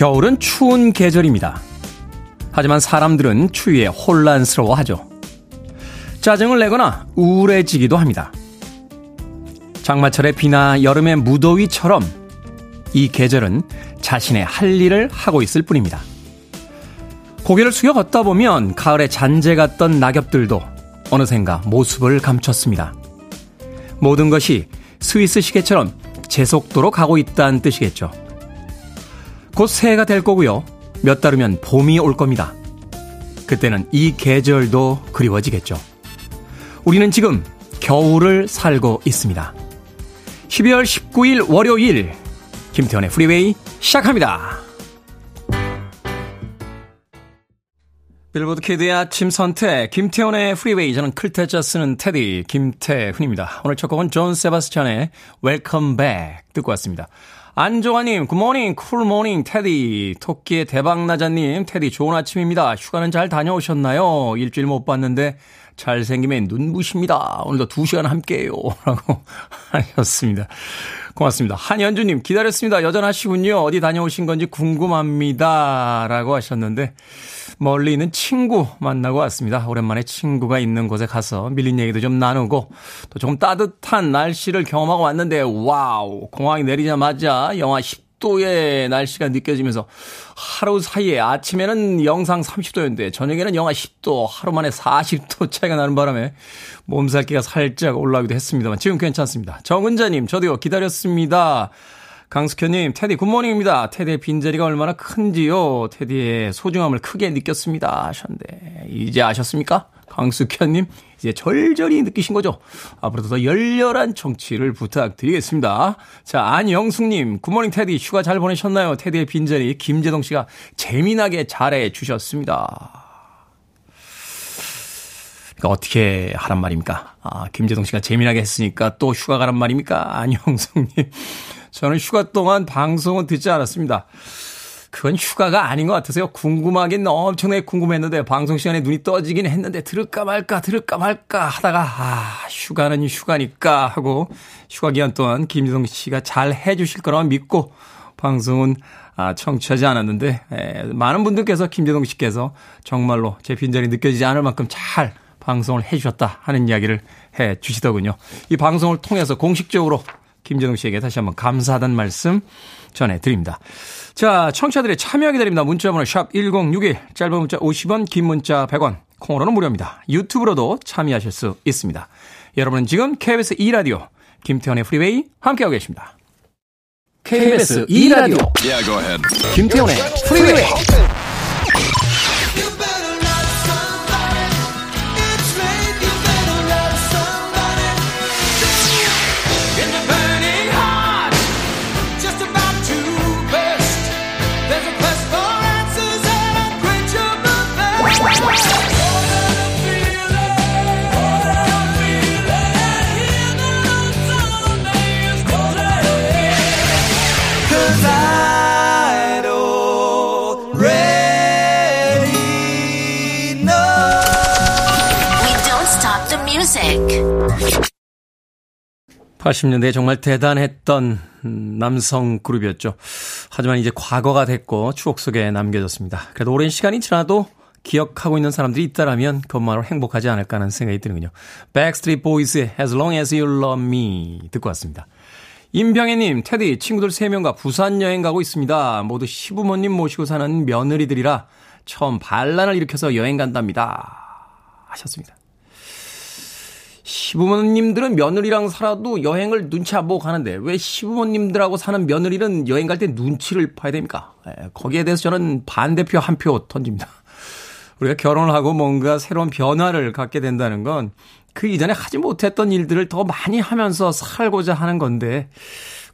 겨울은 추운 계절입니다. 하지만 사람들은 추위에 혼란스러워하죠. 짜증을 내거나 우울해지기도 합니다. 장마철의 비나 여름의 무더위처럼 이 계절은 자신의 할 일을 하고 있을 뿐입니다. 고개를 숙여 걷다 보면 가을에 잔재 같던 낙엽들도 어느샌가 모습을 감췄습니다. 모든 것이 스위스 시계처럼 제 속도로 가고 있다는 뜻이겠죠. 곧 새해가 될 거고요. 몇 달 후면 봄이 올 겁니다. 그때는 이 계절도 그리워지겠죠. 우리는 지금 겨울을 살고 있습니다. 12월 19일 월요일 김태훈의 프리웨이 시작합니다. 빌보드 kid의 아침 선택 김태훈의 프리웨이 저는 클 태 자 쓰는 테디 김태훈입니다. 오늘 첫 곡은 존 세바스찬의 Welcome Back 듣고 왔습니다. 안종아님, good morning, cool morning, 테디. 토끼의 대박나자님, 테디 좋은 아침입니다. 휴가는 잘 다녀오셨나요? 일주일 못 봤는데 잘생김에 눈부십니다. 오늘도 2시간 함께해요. 라고 하셨습니다. 고맙습니다. 한현주님, 기다렸습니다. 여전하시군요. 어디 다녀오신 건지 궁금합니다. 라고 하셨는데, 멀리 있는 친구 만나고 왔습니다. 오랜만에 친구가 있는 곳에 가서 밀린 얘기도 좀 나누고 또 조금 따뜻한 날씨를 경험하고 왔는데 wow 공항에 내리자마자 영하 10도의 날씨가 느껴지면서 하루 사이에 아침에는 영상 30도였는데 저녁에는 영하 10도 하루 만에 40도 차이가 나는 바람에 몸살기가 살짝 올라오기도 했습니다만 지금 괜찮습니다. 정은자님 저도요 기다렸습니다. 강숙현님, 테디 good morning입니다. 테디의 빈자리가 얼마나 큰지요. 테디의 소중함을 크게 느꼈습니다. 하셨는데, 이제 아셨습니까? 강숙현님, 이제 절절히 느끼신 거죠? 앞으로도 더 열렬한 청취를 부탁드리겠습니다. 자, 안영숙님, 굿모닝 테디, 휴가 잘 보내셨나요? 테디의 빈자리, 김재동 씨가 재미나게 잘해 주셨습니다. 그러니까 어떻게 하란 말입니까? 아, 김재동 씨가 재미나게 했으니까 또 휴가 가란 말입니까? 안영숙님. 저는 휴가 동안 방송은 듣지 않았습니다. 그건 휴가가 아닌 것 같아서요. 궁금하긴 엄청나게 궁금했는데 방송 시간에 눈이 떠지긴 했는데 들을까 말까 들을까 말까 하다가 아 휴가는 휴가니까 하고 휴가 기간 동안 김지성 씨가 잘 해주실 거라고 믿고 방송은 아, 청취하지 않았는데 에, 많은 분들께서 김재동 씨께서 정말로 제 빈자리 느껴지지 않을 만큼 잘 방송을 해주셨다 하는 이야기를 해 주시더군요. 이 방송을 통해서 공식적으로 김재동 씨에게 다시 한번 감사하다는 말씀 전해드립니다. 자, 청취자들의 참여 기다립니다. 문자번호 샵 1061, 짧은 문자 50원, 긴 문자 100원, 콩으로는 무료입니다. 유튜브로도 참여하실 수 있습니다. 여러분은 지금 KBS 2라디오 김태현의 프리웨이 함께하고 계십니다. KBS 2라디오 yeah, 김태현의 프리웨이 80년대에 정말 대단했던 남성 그룹이었죠. 하지만 이제 과거가 됐고 추억 속에 남겨졌습니다. 그래도 오랜 시간이 지나도 기억하고 있는 사람들이 있다라면 그것만으로 행복하지 않을까 하는 생각이 드는군요. Backstreet Boys의 As Long As You Love Me 듣고 왔습니다. 임병혜님, 테디, 친구들 3명과 부산 여행 가고 있습니다. 모두 시부모님 모시고 사는 며느리들이라 처음 반란을 일으켜서 여행 간답니다. 하셨습니다. 시부모님들은 며느리랑 살아도 여행을 눈치 안 보고 가는데 왜 시부모님들하고 사는 며느리는 여행 갈 때 눈치를 봐야 됩니까? 예, 거기에 대해서 저는 반대표 한 표 던집니다. 우리가 결혼을 하고 뭔가 새로운 변화를 갖게 된다는 건 그 이전에 하지 못했던 일들을 더 많이 하면서 살고자 하는 건데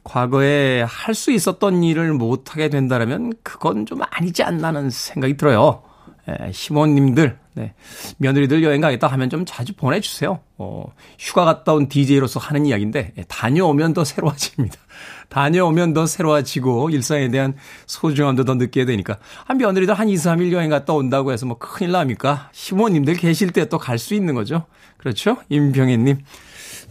과거에 할 수 있었던 일을 못하게 된다면 그건 좀 아니지 않나는 생각이 들어요. 예, 시모님들, 네, 며느리들 여행 가겠다 하면 좀 자주 보내주세요. 어, 휴가 갔다 온 DJ로서 하는 이야기인데, 예, 다녀오면 더 새로워집니다. 다녀오면 더 새로워지고, 일상에 대한 소중함도 더 느끼게 되니까, 한 며느리들 한 2, 3일 여행 갔다 온다고 해서 뭐 큰일 납니까? 시모님들 계실 때 또 갈 수 있는 거죠. 그렇죠? 임병혜님.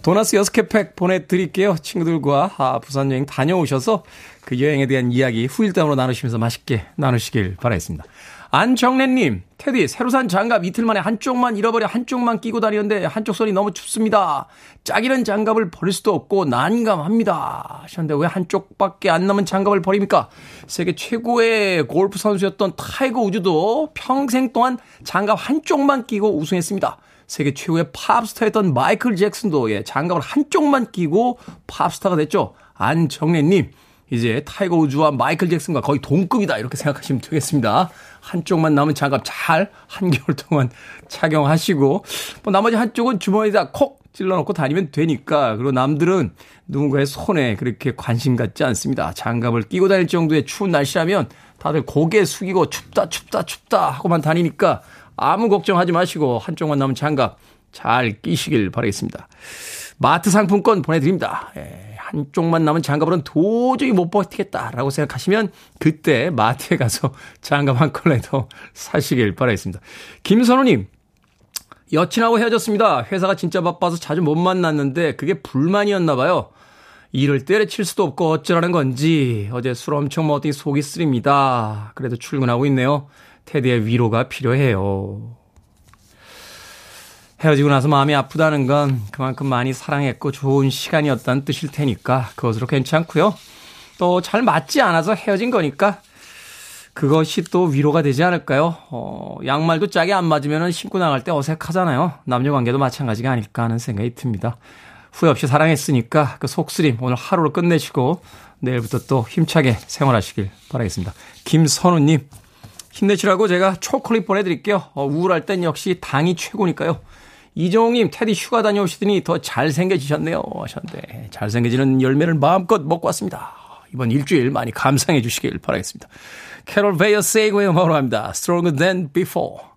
도나스 6개 팩 보내드릴게요. 친구들과 아, 부산 여행 다녀오셔서 그 여행에 대한 이야기 후일담으로 나누시면서 맛있게 나누시길 바라겠습니다. 안정래님, 테디, 새로 산 장갑 이틀 만에 한쪽만 잃어버려 한쪽만 끼고 다니는데 한쪽 손이 너무 춥습니다. 짝 잃은 장갑을 버릴 수도 없고 난감합니다. 하셨는데 왜 한쪽밖에 안 남은 장갑을 버립니까? 세계 최고의 골프 선수였던 타이거 우즈도 평생 동안 장갑 한쪽만 끼고 우승했습니다. 세계 최고의 팝스타였던 마이클 잭슨도 예, 장갑을 한쪽만 끼고 팝스타가 됐죠. 안정래님, 이제 타이거 우즈와 마이클 잭슨과 거의 동급이다 이렇게 생각하시면 되겠습니다. 한쪽만 남은 장갑 잘 한겨울 동안 착용하시고 뭐 나머지 한쪽은 주머니에다 콕 찔러놓고 다니면 되니까 그리고 남들은 누군가의 손에 그렇게 관심 갖지 않습니다. 장갑을 끼고 다닐 정도의 추운 날씨라면 다들 고개 숙이고 춥다 춥다 춥다 하고만 다니니까 아무 걱정하지 마시고 한쪽만 남은 장갑 잘 끼시길 바라겠습니다. 마트 상품권 보내드립니다. 예. 한쪽만 남은 장갑으로는 도저히 못 버티겠다라고 생각하시면 그때 마트에 가서 장갑 한 컬레더 사시길 바라겠습니다. 김선우님, 여친하고 헤어졌습니다. 회사가 진짜 바빠서 자주 못 만났는데 그게 불만이었나 봐요. 일을 때려칠 수도 없고 어쩌라는 건지 어제 술 엄청 먹었더니 속이 쓰립니다. 그래도 출근하고 있네요. 테디의 위로가 필요해요. 헤어지고 나서 마음이 아프다는 건 그만큼 많이 사랑했고 좋은 시간이었다는 뜻일 테니까 그것으로 괜찮고요. 또 잘 맞지 않아서 헤어진 거니까 그것이 또 위로가 되지 않을까요? 어, 양말도 짝이 안 맞으면 신고 나갈 때 어색하잖아요. 남녀 관계도 마찬가지가 아닐까 하는 생각이 듭니다. 후회 없이 사랑했으니까 그 속쓰림 오늘 하루를 끝내시고 내일부터 또 힘차게 생활하시길 바라겠습니다. 김선우님 힘내시라고 제가 초콜릿 보내드릴게요. 어, 우울할 땐 역시 당이 최고니까요. 이종욱님, 테디 휴가 다녀오시더니 더 잘생겨지셨네요. 하셨는데, 잘생겨지는 열매를 마음껏 먹고 왔습니다. 이번 일주일 많이 감상해 주시길 바라겠습니다. 캐롤 베이어 세이고의 음악으로 합니다. Stronger Than Before.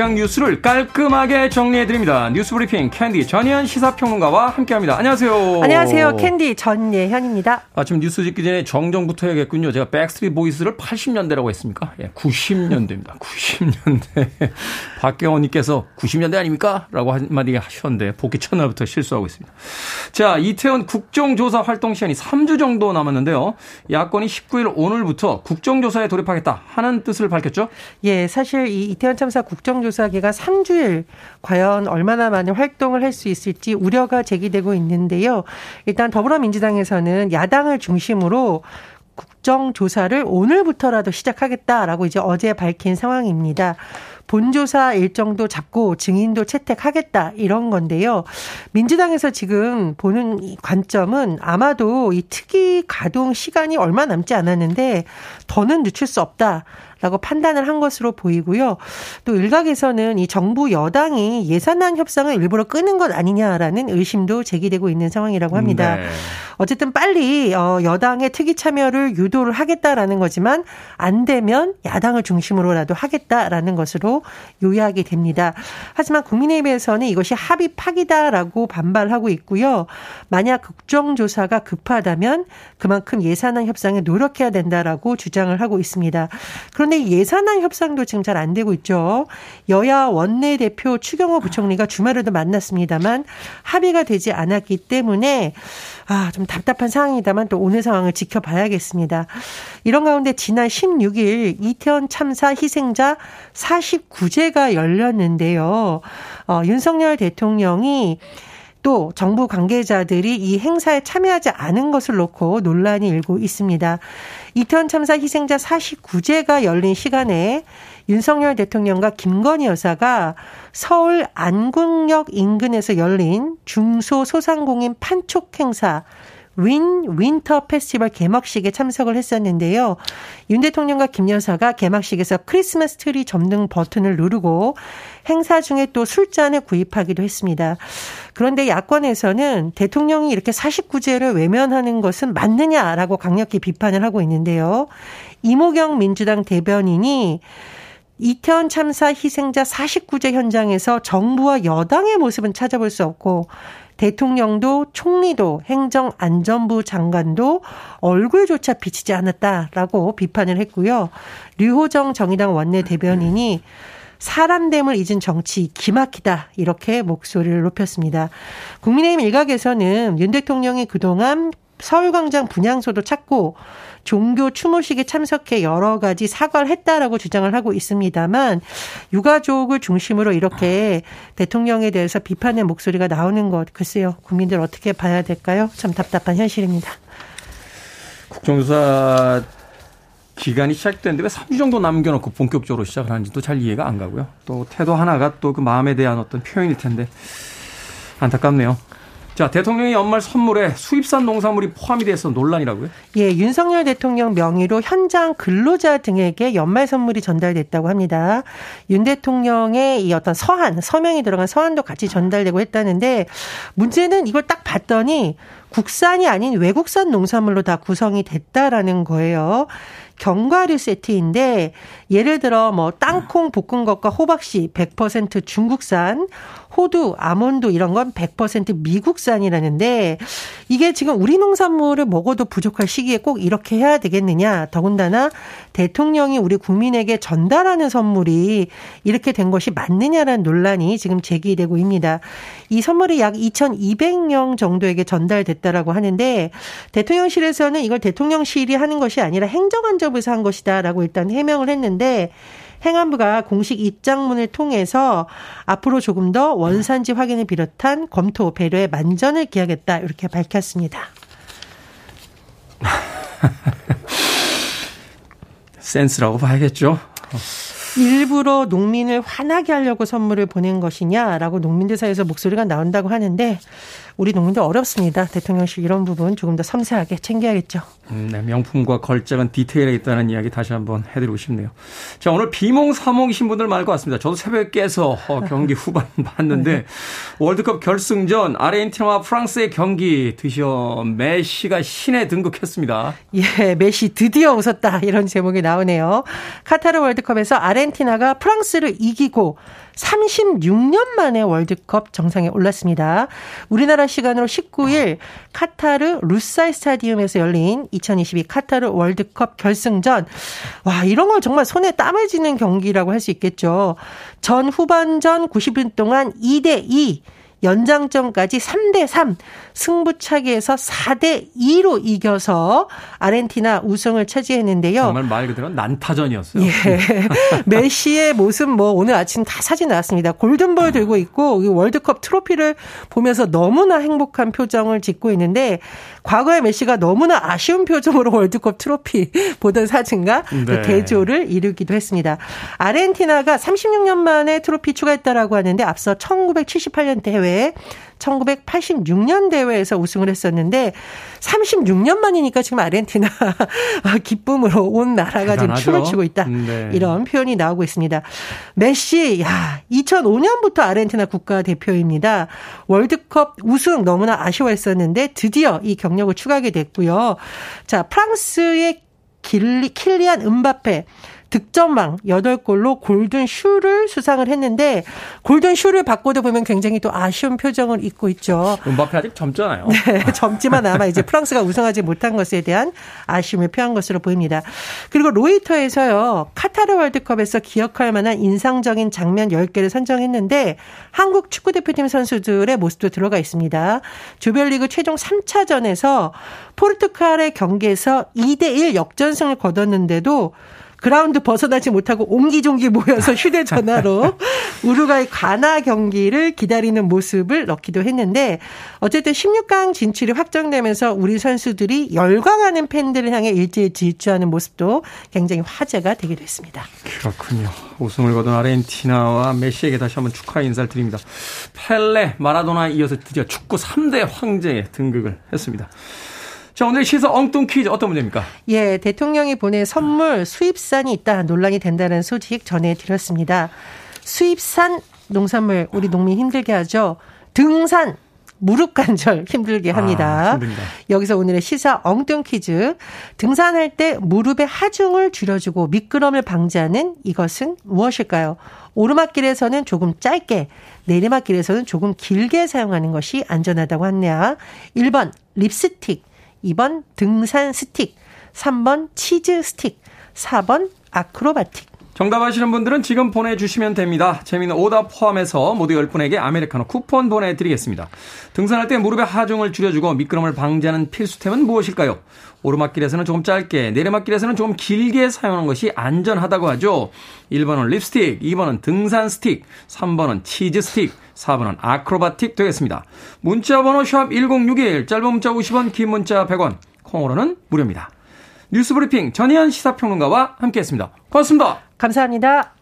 시각 뉴스를 깔끔하게 정리해드립니다. 뉴스 브리핑 캔디 전예현 시사평론가와 함께합니다. 안녕하세요. 안녕하세요. 캔디 전예현입니다. 아침 뉴스 짚기 전에 정정부터 해야겠군요. 제가 백스트리트 보이스를 80년대라고 했습니까? 예, 90년대입니다. 90년대. 박경원님께서 90년대 아닙니까? 라고 한마디 하셨는데 복귀 첫날부터 실수하고 있습니다. 자, 이태원 국정조사 활동 시간이 3주 정도 남았는데요. 야권이 19일 오늘부터 국정조사에 돌입하겠다 하는 뜻을 밝혔죠? 예, 사실 이 이태원 참사 국정 국정 조사 기간 3주일 과연 얼마나 많은 활동을 할 수 있을지 우려가 제기되고 있는데요. 일단 더불어민주당에서는 야당을 중심으로 국정조사를 오늘부터라도 시작하겠다라고 이제 어제 밝힌 상황입니다. 본조사 일정도 잡고 증인도 채택하겠다 이런 건데요. 민주당에서 지금 보는 관점은 아마도 이 특위 가동 시간이 얼마 남지 않았는데 더는 늦출 수 없다. 라고 판단을 한 것으로 보이고요. 또 일각에서는 이 정부 여당이 예산안 협상을 일부러 끄는 것 아니냐라는 의심도 제기되고 있는 상황이라고 합니다. 네. 어쨌든 빨리 어, 여당의 특위 참여를 유도를 하겠다라는 거지만 안 되면 야당을 중심으로라도 하겠다라는 것으로 요약이 됩니다. 하지만 국민의힘에서는 이것이 합의 파기다라고 반발하고 있고요. 만약 국정조사가 급하다면 그만큼 예산안 협상에 노력해야 된다라고 주장을 하고 있습니다. 그런데 예산안 협상도 지금 잘 안 되고 있죠. 여야 원내대표 추경호 부총리가 주말에도 만났습니다만 합의가 되지 않았기 때문에 아, 좀 답답한 상황이다만 또 오늘 상황을 지켜봐야겠습니다. 이런 가운데 지난 16일 이태원 참사 희생자 49제가 열렸는데요. 어, 윤석열 대통령이 또 정부 관계자들이 이 행사에 참여하지 않은 것을 놓고 논란이 일고 있습니다. 이태원 참사 희생자 49재가 열린 시간에 윤석열 대통령과 김건희 여사가 서울 안국역 인근에서 열린 중소소상공인 판촉 행사 윈 윈터 페스티벌 개막식에 참석을 했었는데요. 윤 대통령과 김 여사가 개막식에서 크리스마스 트리 점등 버튼을 누르고 행사 중에 또 술잔을 구입하기도 했습니다. 그런데 야권에서는 대통령이 이렇게 49제를 외면하는 것은 맞느냐라고 강력히 비판을 하고 있는데요. 이모경 민주당 대변인이 이태원 참사 희생자 49제 현장에서 정부와 여당의 모습은 찾아볼 수 없고 대통령도 총리도 행정안전부 장관도 얼굴조차 비치지 않았다라고 비판을 했고요. 류호정 정의당 원내 대변인이 사람됨을 잊은 정치 기막히다 이렇게 목소리를 높였습니다. 국민의힘 일각에서는 윤 대통령이 그동안 서울광장 분향소도 찾고 종교 추모식에 참석해 여러 가지 사과를 했다라고 주장을 하고 있습니다만 유가족을 중심으로 이렇게 대통령에 대해서 비판의 목소리가 나오는 것 글쎄요 국민들 어떻게 봐야 될까요? 참 답답한 현실입니다. 국정조사 기간이 시작됐는데 왜 3주 정도 남겨놓고 본격적으로 시작을 하는지도 잘 이해가 안 가고요. 또 태도 하나가 또 그 마음에 대한 어떤 표현일 텐데 안타깝네요. 자, 대통령이 연말 선물에 수입산 농산물이 포함이 돼서 논란이라고요? 예, 윤석열 대통령 명의로 현장 근로자 등에게 연말 선물이 전달됐다고 합니다. 윤 대통령의 이 어떤 서한, 서명이 들어간 서한도 같이 전달되고 했다는데 문제는 이걸 딱 봤더니 국산이 아닌 외국산 농산물로 다 구성이 됐다라는 거예요. 견과류 세트인데 예를 들어 뭐 땅콩 볶은 것과 호박씨 100% 중국산, 호두, 아몬드 이런 건 100% 미국산이라는데 이게 지금 우리 농산물을 먹어도 부족할 시기에 꼭 이렇게 해야 되겠느냐. 더군다나 대통령이 우리 국민에게 전달하는 선물이 이렇게 된 것이 맞느냐라는 논란이 지금 제기되고 있습니다. 이 선물이 약 2,200명 정도에게 전달됐다라고 하는데 대통령실에서는 이걸 대통령실이 하는 것이 아니라 행정안전부에서 한 것이다라고 일단 해명을 했는데 행안부가 공식 입장문을 통해서 앞으로 조금 더 원산지 확인을 비롯한 검토 배려에 만전을 기하겠다 이렇게 밝혔습니다. 센스라고 봐야겠죠. 일부러 농민을 화나게 하려고 선물을 보낸 것이냐라고 농민들 사이에서 목소리가 나온다고 하는데 우리 농민들 어렵습니다. 대통령실 이런 부분 조금 더 섬세하게 챙겨야겠죠. 음, 네, 명품과 걸작은 디테일에 있다는 이야기 다시 한번 해드리고 싶네요. 자, 오늘 비몽사몽이신 분들 것 같습니다. 저도 새벽에 깨서 어, 경기 후반 봤는데 네. 월드컵 결승전 아르헨티나와 프랑스의 경기 드디어 메시가 신에 등극했습니다. 예, 메시 드디어 웃었다 이런 제목이 나오네요. 카타르 월드컵에서 아르헨티나가 프랑스를 이기고 36년 만에 월드컵 정상에 올랐습니다. 우리나라 시간으로 19일 카타르 루사이 스타디움에서 열린 2022 카타르 월드컵 결승전. 와, 이런 걸 정말 손에 땀을 쥐는 경기라고 할 수 있겠죠. 전 후반전 90분 동안 2대 2 연장전까지 3대 3 승부차기에서 4대 2로 이겨서 아르헨티나 우승을 차지했는데요. 정말 말 그대로 난타전이었어요. 예. 메시의 모습 뭐 오늘 아침 다 사진 나왔습니다. 골든볼 들고 있고 월드컵 트로피를 보면서 너무나 행복한 표정을 짓고 있는데 과거에 메시가 너무나 아쉬운 표정으로 월드컵 트로피 보던 사진과 네. 대조를 이루기도 했습니다. 아르헨티나가 36년 만에 트로피 추가했다라고 하는데 앞서 1978년 대회 1986년 대회에서 우승을 했었는데 36년 만이니까 지금 아르헨티나 기쁨으로 온 나라가 지금 춤을 추고 있다. 네. 이런 표현이 나오고 있습니다. 메시, 야, 2005년부터 아르헨티나 국가대표입니다. 월드컵 우승 너무나 아쉬워했었는데 드디어 이 경력을 추가하게 됐고요. 자, 프랑스의 킬리, 킬리안 은바페 득점왕 8골로 골든 슈를 수상을 했는데 골든 슈를 받고도 보면 굉장히 또 아쉬운 표정을 잊고 있죠. 음바페 아직 젊잖아요. 네, 젊지만 아마 이제 프랑스가 우승하지 못한 것에 대한 아쉬움을 표한 것으로 보입니다. 그리고 로이터에서요. 카타르 월드컵에서 기억할 만한 인상적인 장면 10개를 선정했는데 한국 축구대표팀 선수들의 모습도 들어가 있습니다. 조별리그 최종 3차전에서 포르투갈의 경기에서 2대 1 역전승을 거뒀는데도 그라운드 벗어나지 못하고 옹기종기 모여서 휴대전화로 우루과이 가나 경기를 기다리는 모습을 넣기도 했는데 어쨌든 16강 진출이 확정되면서 우리 선수들이 열광하는 팬들을 향해 일제히 질주하는 모습도 굉장히 화제가 되기도 했습니다. 그렇군요. 우승을 거둔 아르헨티나와 메시에게 다시 한번 축하 인사를 드립니다. 펠레, 마라도나 이어서 드디어 축구 3대 황제에 등극을 했습니다. 자, 오늘 시사 엉뚱 퀴즈 어떤 문제입니까? 예, 대통령이 보낸 선물 수입산이 있다 논란이 된다는 소식 전해드렸습니다. 수입산 농산물 우리 농민 힘들게 하죠. 등산 무릎 관절 힘들게 합니다. 아, 여기서 오늘의 시사 엉뚱 퀴즈. 등산할 때 무릎의 하중을 줄여주고 미끄럼을 방지하는 이것은 무엇일까요? 오르막길에서는 조금 짧게, 내리막길에서는 조금 길게 사용하는 것이 안전하다고 합니다. 1번 립스틱, 2번 등산 스틱, 3번 치즈 스틱, 4번 아크로바틱. 정답 아시는 분들은 지금 보내주시면 됩니다. 재미있는 오답 포함해서 모두 10분에게 아메리카노 쿠폰 보내드리겠습니다. 등산할 때 무릎의 하중을 줄여주고 미끄럼을 방지하는 필수템은 무엇일까요? 오르막길에서는 조금 짧게, 내리막길에서는 조금 길게 사용하는 것이 안전하다고 하죠. 1번은 립스틱, 2번은 등산 스틱, 3번은 치즈 스틱, 4번은 아크로바틱 되겠습니다. 문자 번호 샵 1061, 짧은 문자 50원, 긴 문자 100원, 콩으로는 무료입니다. 뉴스 브리핑 전희연 시사평론가와 함께했습니다. 고맙습니다. 감사합니다.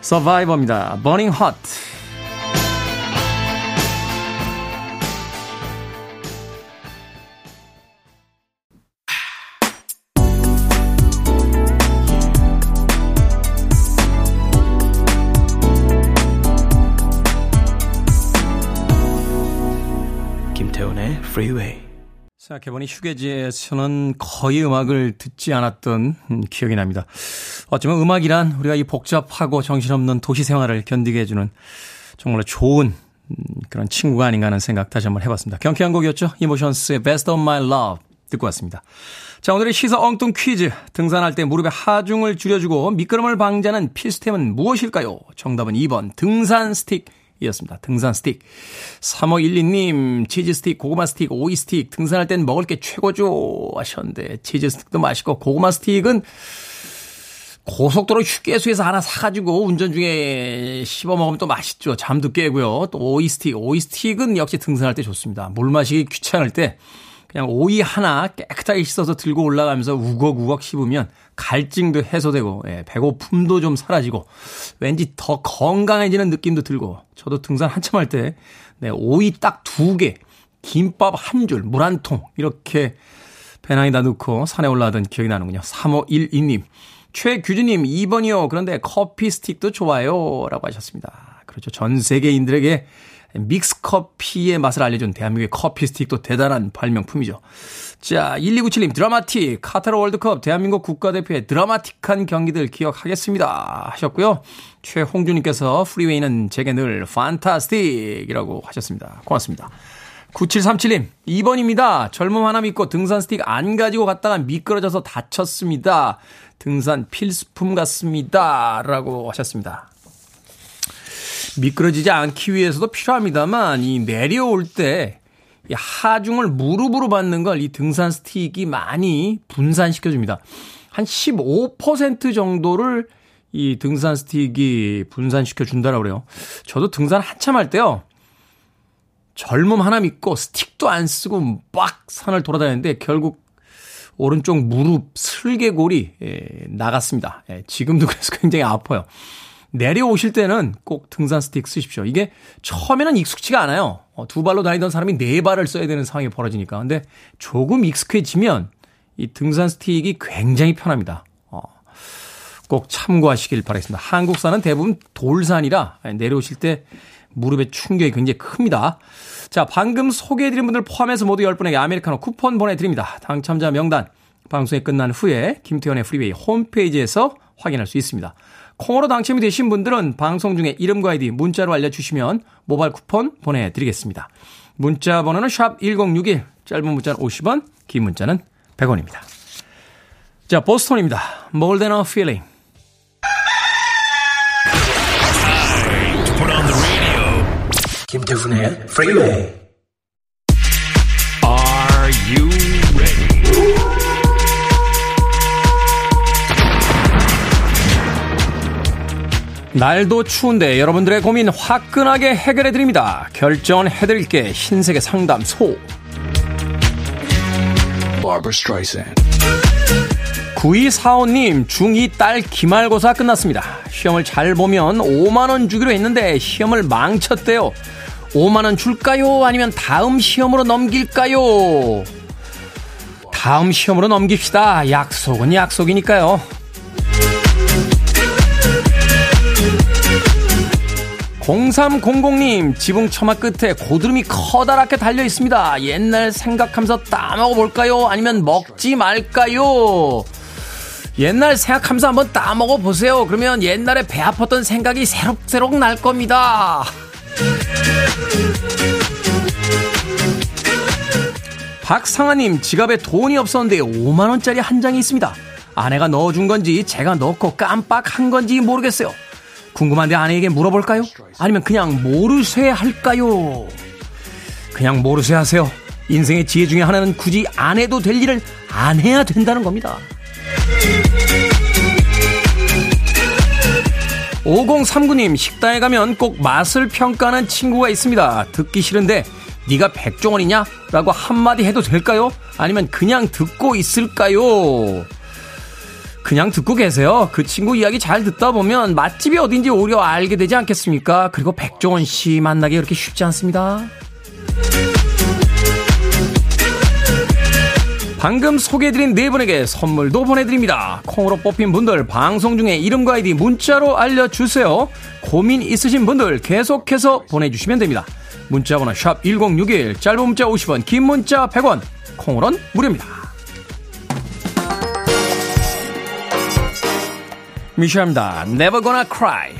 서바이버입니다. 버닝 핫. 김태훈의 프리웨이 생각해보니 휴가지에서는 거의 음악을 듣지 않았던 음, 기억이 납니다. 어쩌면 음악이란 우리가 이 복잡하고 정신없는 도시 생활을 견디게 해주는 정말로 좋은 음, 그런 친구가 아닌가 하는 생각 다시 한번 해봤습니다. 경쾌한 곡이었죠. 이모션스의 Best of My Love 듣고 왔습니다. 자, 오늘의 시사 엉뚱 퀴즈. 등산할 때 무릎에 하중을 줄여주고 미끄럼을 방지하는 필수템은 무엇일까요? 정답은 2번 등산 스틱. 이었습니다. 등산 스틱. 3512님, 치즈 스틱, 고구마 스틱, 오이 스틱, 등산할 땐 먹을 게 최고죠. 하셨는데, 치즈 스틱도 맛있고, 고구마 스틱은 고속도로 휴게소에서 하나 사가지고 운전 중에 씹어 먹으면 또 맛있죠. 잠도 깨고요. 또 오이 스틱, 오이 스틱은 역시 등산할 때 좋습니다. 물 마시기 귀찮을 때 그냥 오이 하나 깨끗하게 씻어서 들고 올라가면서 우걱우걱 씹으면 갈증도 해소되고 예, 배고픔도 좀 사라지고 왠지 더 건강해지는 느낌도 들고 저도 등산 한참 할 때 네, 오이 딱 두 개, 김밥 한 줄, 물 한 통 이렇게 배낭에다 넣고 산에 올라가던 기억이 나는군요. 3512님. 최규주님 2번이요. 그런데 커피 스틱도 좋아요. 라고 하셨습니다. 그렇죠. 전 세계인들에게 믹스 커피의 맛을 알려준 대한민국의 커피 스틱도 대단한 발명품이죠. 자, 1297님 드라마틱 카타르 월드컵 대한민국 국가대표의 드라마틱한 경기들 기억하겠습니다 하셨고요. 최홍주님께서 프리웨이는 제게 늘 판타스틱이라고 하셨습니다. 고맙습니다. 9737님, 2번입니다. 젊음 하나 믿고 등산 스틱 안 가지고 갔다가 미끄러져서 다쳤습니다. 등산 필수품 같습니다. 라고 하셨습니다. 미끄러지지 않기 위해서도 필요합니다만 이 내려올 때 이 하중을 무릎으로 받는 걸 이 등산 스틱이 많이 분산시켜 줍니다. 한 15% 정도를 이 등산 스틱이 분산시켜 준다라고 그래요. 저도 등산 한참 할 때요. 젊음 하나 믿고 스틱도 안 쓰고 막 산을 돌아다녔는데 결국 오른쪽 무릎 슬개골이 예, 나갔습니다. 예, 지금도 그래서 굉장히 아파요. 내려오실 때는 꼭 등산 스틱 쓰십시오. 이게 처음에는 익숙치가 않아요. 어, 두 발로 다니던 사람이 네 발을 써야 되는 상황이 벌어지니까. 근데 조금 익숙해지면 이 등산 스틱이 굉장히 편합니다. 어, 꼭 참고하시길 바라겠습니다. 한국산은 대부분 돌산이라 내려오실 때 무릎에 충격이 굉장히 큽니다. 자, 방금 소개해드린 분들 포함해서 모두 10분에게 아메리카노 쿠폰 보내드립니다. 당첨자 명단 방송이 끝난 후에 김태훈의 프리웨이 홈페이지에서 확인할 수 있습니다. 콩으로 당첨이 되신 분들은 방송 중에 이름과 아이디 문자로 알려주시면 모바일 쿠폰 보내드리겠습니다. 문자 번호는 샵 1061, 짧은 문자는 50원, 긴 문자는 100원입니다. 자, 보스톤입니다. More than a feeling. 김태훈의 Freeway. Are you 날도 추운데 여러분들의 고민 화끈하게 해결해 드립니다. 결정은 해드릴게 흰색의 상담소. 9245님, 중2 딸 기말고사 끝났습니다. 시험을 잘 보면 5만원 주기로 했는데 시험을 망쳤대요. 5만원 줄까요? 아니면 다음 시험으로 넘길까요? 다음 시험으로 넘깁시다. 약속은 약속이니까요. 0300님, 지붕 처마 끝에 고드름이 커다랗게 달려 있습니다. 옛날 생각하면서 따먹어 볼까요? 아니면 먹지 말까요? 옛날 생각하면서 한번 따먹어 보세요. 그러면 옛날에 배 아팠던 생각이 새록새록 날 겁니다. 박상아님, 지갑에 돈이 없었는데 5만원짜리 한 장이 있습니다. 아내가 넣어준 건지 제가 넣고 깜빡한 건지 모르겠어요. 궁금한데 아내에게 물어볼까요? 아니면 그냥 모르쇠 할까요? 그냥 모르쇠 하세요. 인생의 지혜 중에 하나는 굳이 안 해도 될 일을 안 해야 된다는 겁니다. 5039님 식당에 가면 꼭 맛을 평가하는 친구가 있습니다. 듣기 싫은데 네가 백종원이냐? 라고 한마디 해도 될까요? 아니면 그냥 듣고 있을까요? 그냥 듣고 계세요. 그 친구 이야기 잘 듣다 보면 맛집이 어딘지 오히려 알게 되지 않겠습니까? 그리고 백종원 씨 만나기 그렇게 쉽지 않습니다. 방금 소개해드린 네 분에게 선물도 보내드립니다. 콩으로 뽑힌 분들 방송 중에 이름과 아이디 문자로 알려주세요. 고민 있으신 분들 계속해서 보내주시면 됩니다. 문자번호 샵 1061, 짧은 문자 50원, 긴 문자 100원, 콩으로는 무료입니다. 미샤입니다. Never gonna cry.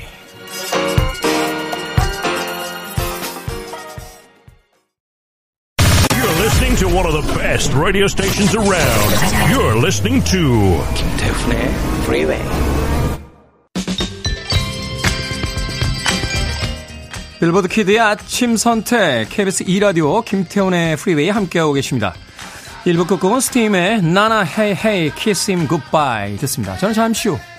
listening to one of the best radio stations around. You're listening to 김태훈의 Freeway. 빌보드 키드의 아침 선택 KBS 2 라디오 김태훈의 프리웨이 함께하고 계십니다. 1부 끝곡은 스팀의 Na Na Hey Hey Kiss Him Goodbye 듣습니다. 저는 잠시 후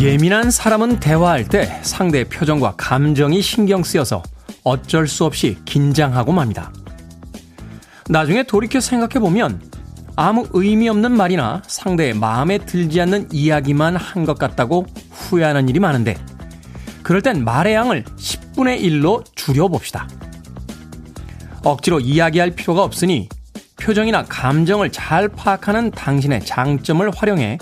예민한 사람은 대화할 때 상대의 표정과 감정이 신경 쓰여서 어쩔 수 없이 긴장하고 맙니다. 나중에 돌이켜 생각해보면 아무 의미 없는 말이나 상대의 마음에 들지 않는 이야기만 한 것 같다고 후회하는 일이 많은데 그럴 땐 말의 양을 10분의 1로 줄여봅시다. 억지로 이야기할 필요가 없으니 표정이나 감정을 잘 파악하는 당신의 장점을 활용해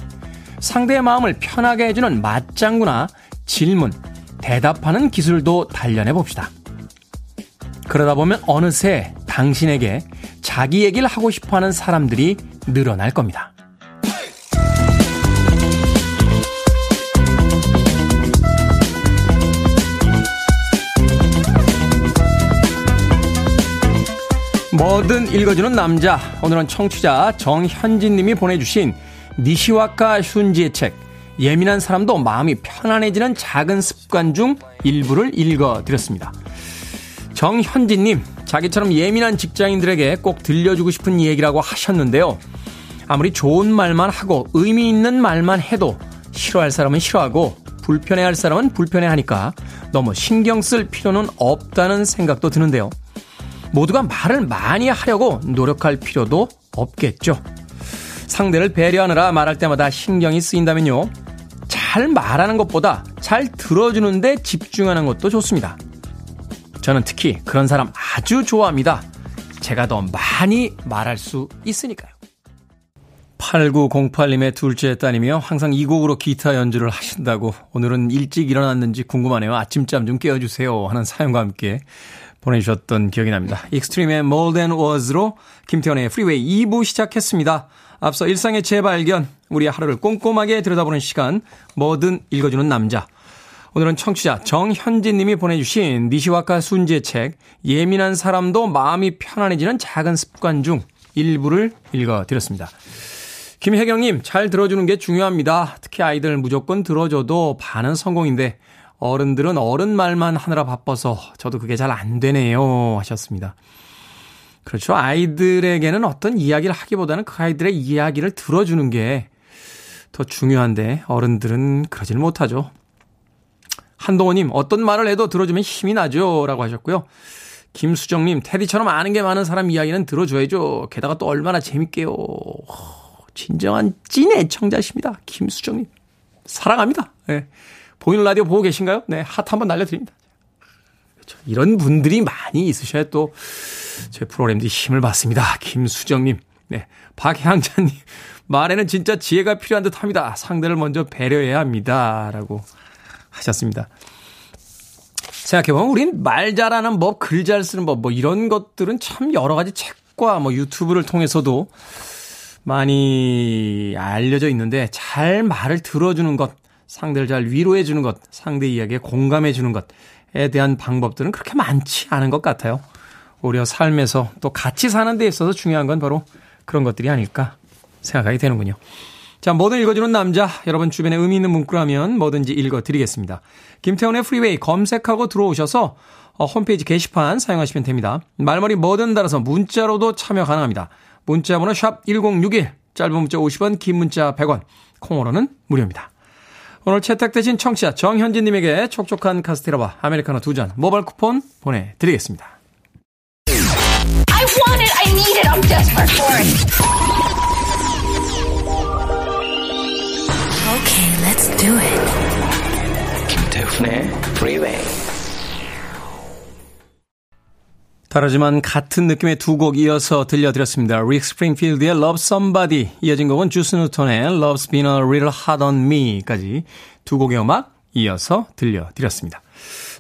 상대의 마음을 편하게 해주는 맞장구나 질문, 대답하는 기술도 단련해 봅시다. 그러다 보면 어느새 당신에게 자기 얘기를 하고 싶어 하는 사람들이 늘어날 겁니다. 뭐든 읽어주는 남자. 오늘은 청취자 정현진 님이 보내주신 니시와카 슌지의 책, 예민한 사람도 마음이 편안해지는 작은 습관 중 일부를 읽어드렸습니다. 정현진 님, 자기처럼 예민한 직장인들에게 꼭 들려주고 싶은 얘기라고 하셨는데요. 아무리 좋은 말만 하고 의미 있는 말만 해도 싫어할 사람은 싫어하고 불편해할 사람은 불편해하니까 너무 신경 쓸 필요는 없다는 생각도 드는데요. 모두가 말을 많이 하려고 노력할 필요도 없겠죠. 상대를 배려하느라 말할 때마다 신경이 쓰인다면요. 잘 말하는 것보다 잘 들어주는데 집중하는 것도 좋습니다. 저는 특히 그런 사람 아주 좋아합니다. 제가 더 많이 말할 수 있으니까요. 8908님의 둘째 따님이요. 항상 이 곡으로 기타 연주를 하신다고 오늘은 일찍 일어났는지 궁금하네요. 아침잠 좀 깨워주세요. 하는 사연과 함께 보내주셨던 기억이 납니다. 익스트림의 More Than Words로 김태훈의 프리웨이 2부 시작했습니다. 앞서 일상의 재발견, 우리 하루를 꼼꼼하게 들여다보는 시간, 뭐든 읽어주는 남자. 오늘은 청취자 정현진 님이 보내주신 니시와키 슌지의 책, 예민한 사람도 마음이 편안해지는 작은 습관 중 일부를 읽어드렸습니다. 김혜경님, 잘 들어주는 게 중요합니다. 특히 아이들 무조건 들어줘도 반은 성공인데, 어른들은 어른 말만 하느라 바빠서 저도 그게 잘 안 되네요. 하셨습니다. 그렇죠. 아이들에게는 어떤 이야기를 하기보다는 그 아이들의 이야기를 들어주는 게 더 중요한데 어른들은 그러질 못하죠. 한동호님, 어떤 말을 해도 들어주면 힘이 나죠. 라고 하셨고요. 김수정님, 테디처럼 아는 게 많은 사람 이야기는 들어줘야죠. 게다가 또 얼마나 재밌게요. 진정한 찐 애청자십니다. 김수정님. 사랑합니다. 네. 보이는 라디오 보고 계신가요? 네, 하트 한번 날려드립니다. 그렇죠. 이런 분들이 많이 있으셔야 또, 제 프로그램들이 힘을 받습니다. 김수정님. 네. 박향자님. 말에는 진짜 지혜가 필요한 듯 합니다. 상대를 먼저 배려해야 합니다. 라고 하셨습니다. 생각해보면 우린 말 잘하는 법, 글 잘 쓰는 법, 뭐 이런 것들은 참 여러 가지 책과 뭐 유튜브를 통해서도 많이 알려져 있는데 잘 말을 들어주는 것, 상대를 잘 위로해주는 것, 상대 이야기에 공감해주는 것에 대한 방법들은 그렇게 많지 않은 것 같아요. 오히려 삶에서 또 같이 사는 데 있어서 중요한 건 바로 그런 것들이 아닐까 생각하게 되는군요. 자, 뭐든 읽어주는 남자. 여러분 주변에 의미 있는 문구라면 뭐든지 읽어드리겠습니다. 김태훈의 프리웨이 검색하고 들어오셔서 어, 홈페이지 게시판 사용하시면 됩니다. 말머리 뭐든 달아서 문자로도 참여 가능합니다. 문자 번호 샵 1061, 짧은 문자 50원, 긴 문자 100원, 콩으로는 무료입니다. 오늘 채택되신 청취자 정현진님에게 촉촉한 카스테라와 아메리카노 두 잔 모바일 쿠폰 보내드리겠습니다. I want it, I need it, I'm desperate for it. Okay, let's do it. 김태훈의 Freeway. 다르지만 같은 느낌의 두 곡 이어서 들려드렸습니다. 릭 스프링필드의 Love Somebody 이어진 곡은 주스 누턴의 Love's Been a Little Hard on Me까지 두 곡의 음악 이어서 들려드렸습니다.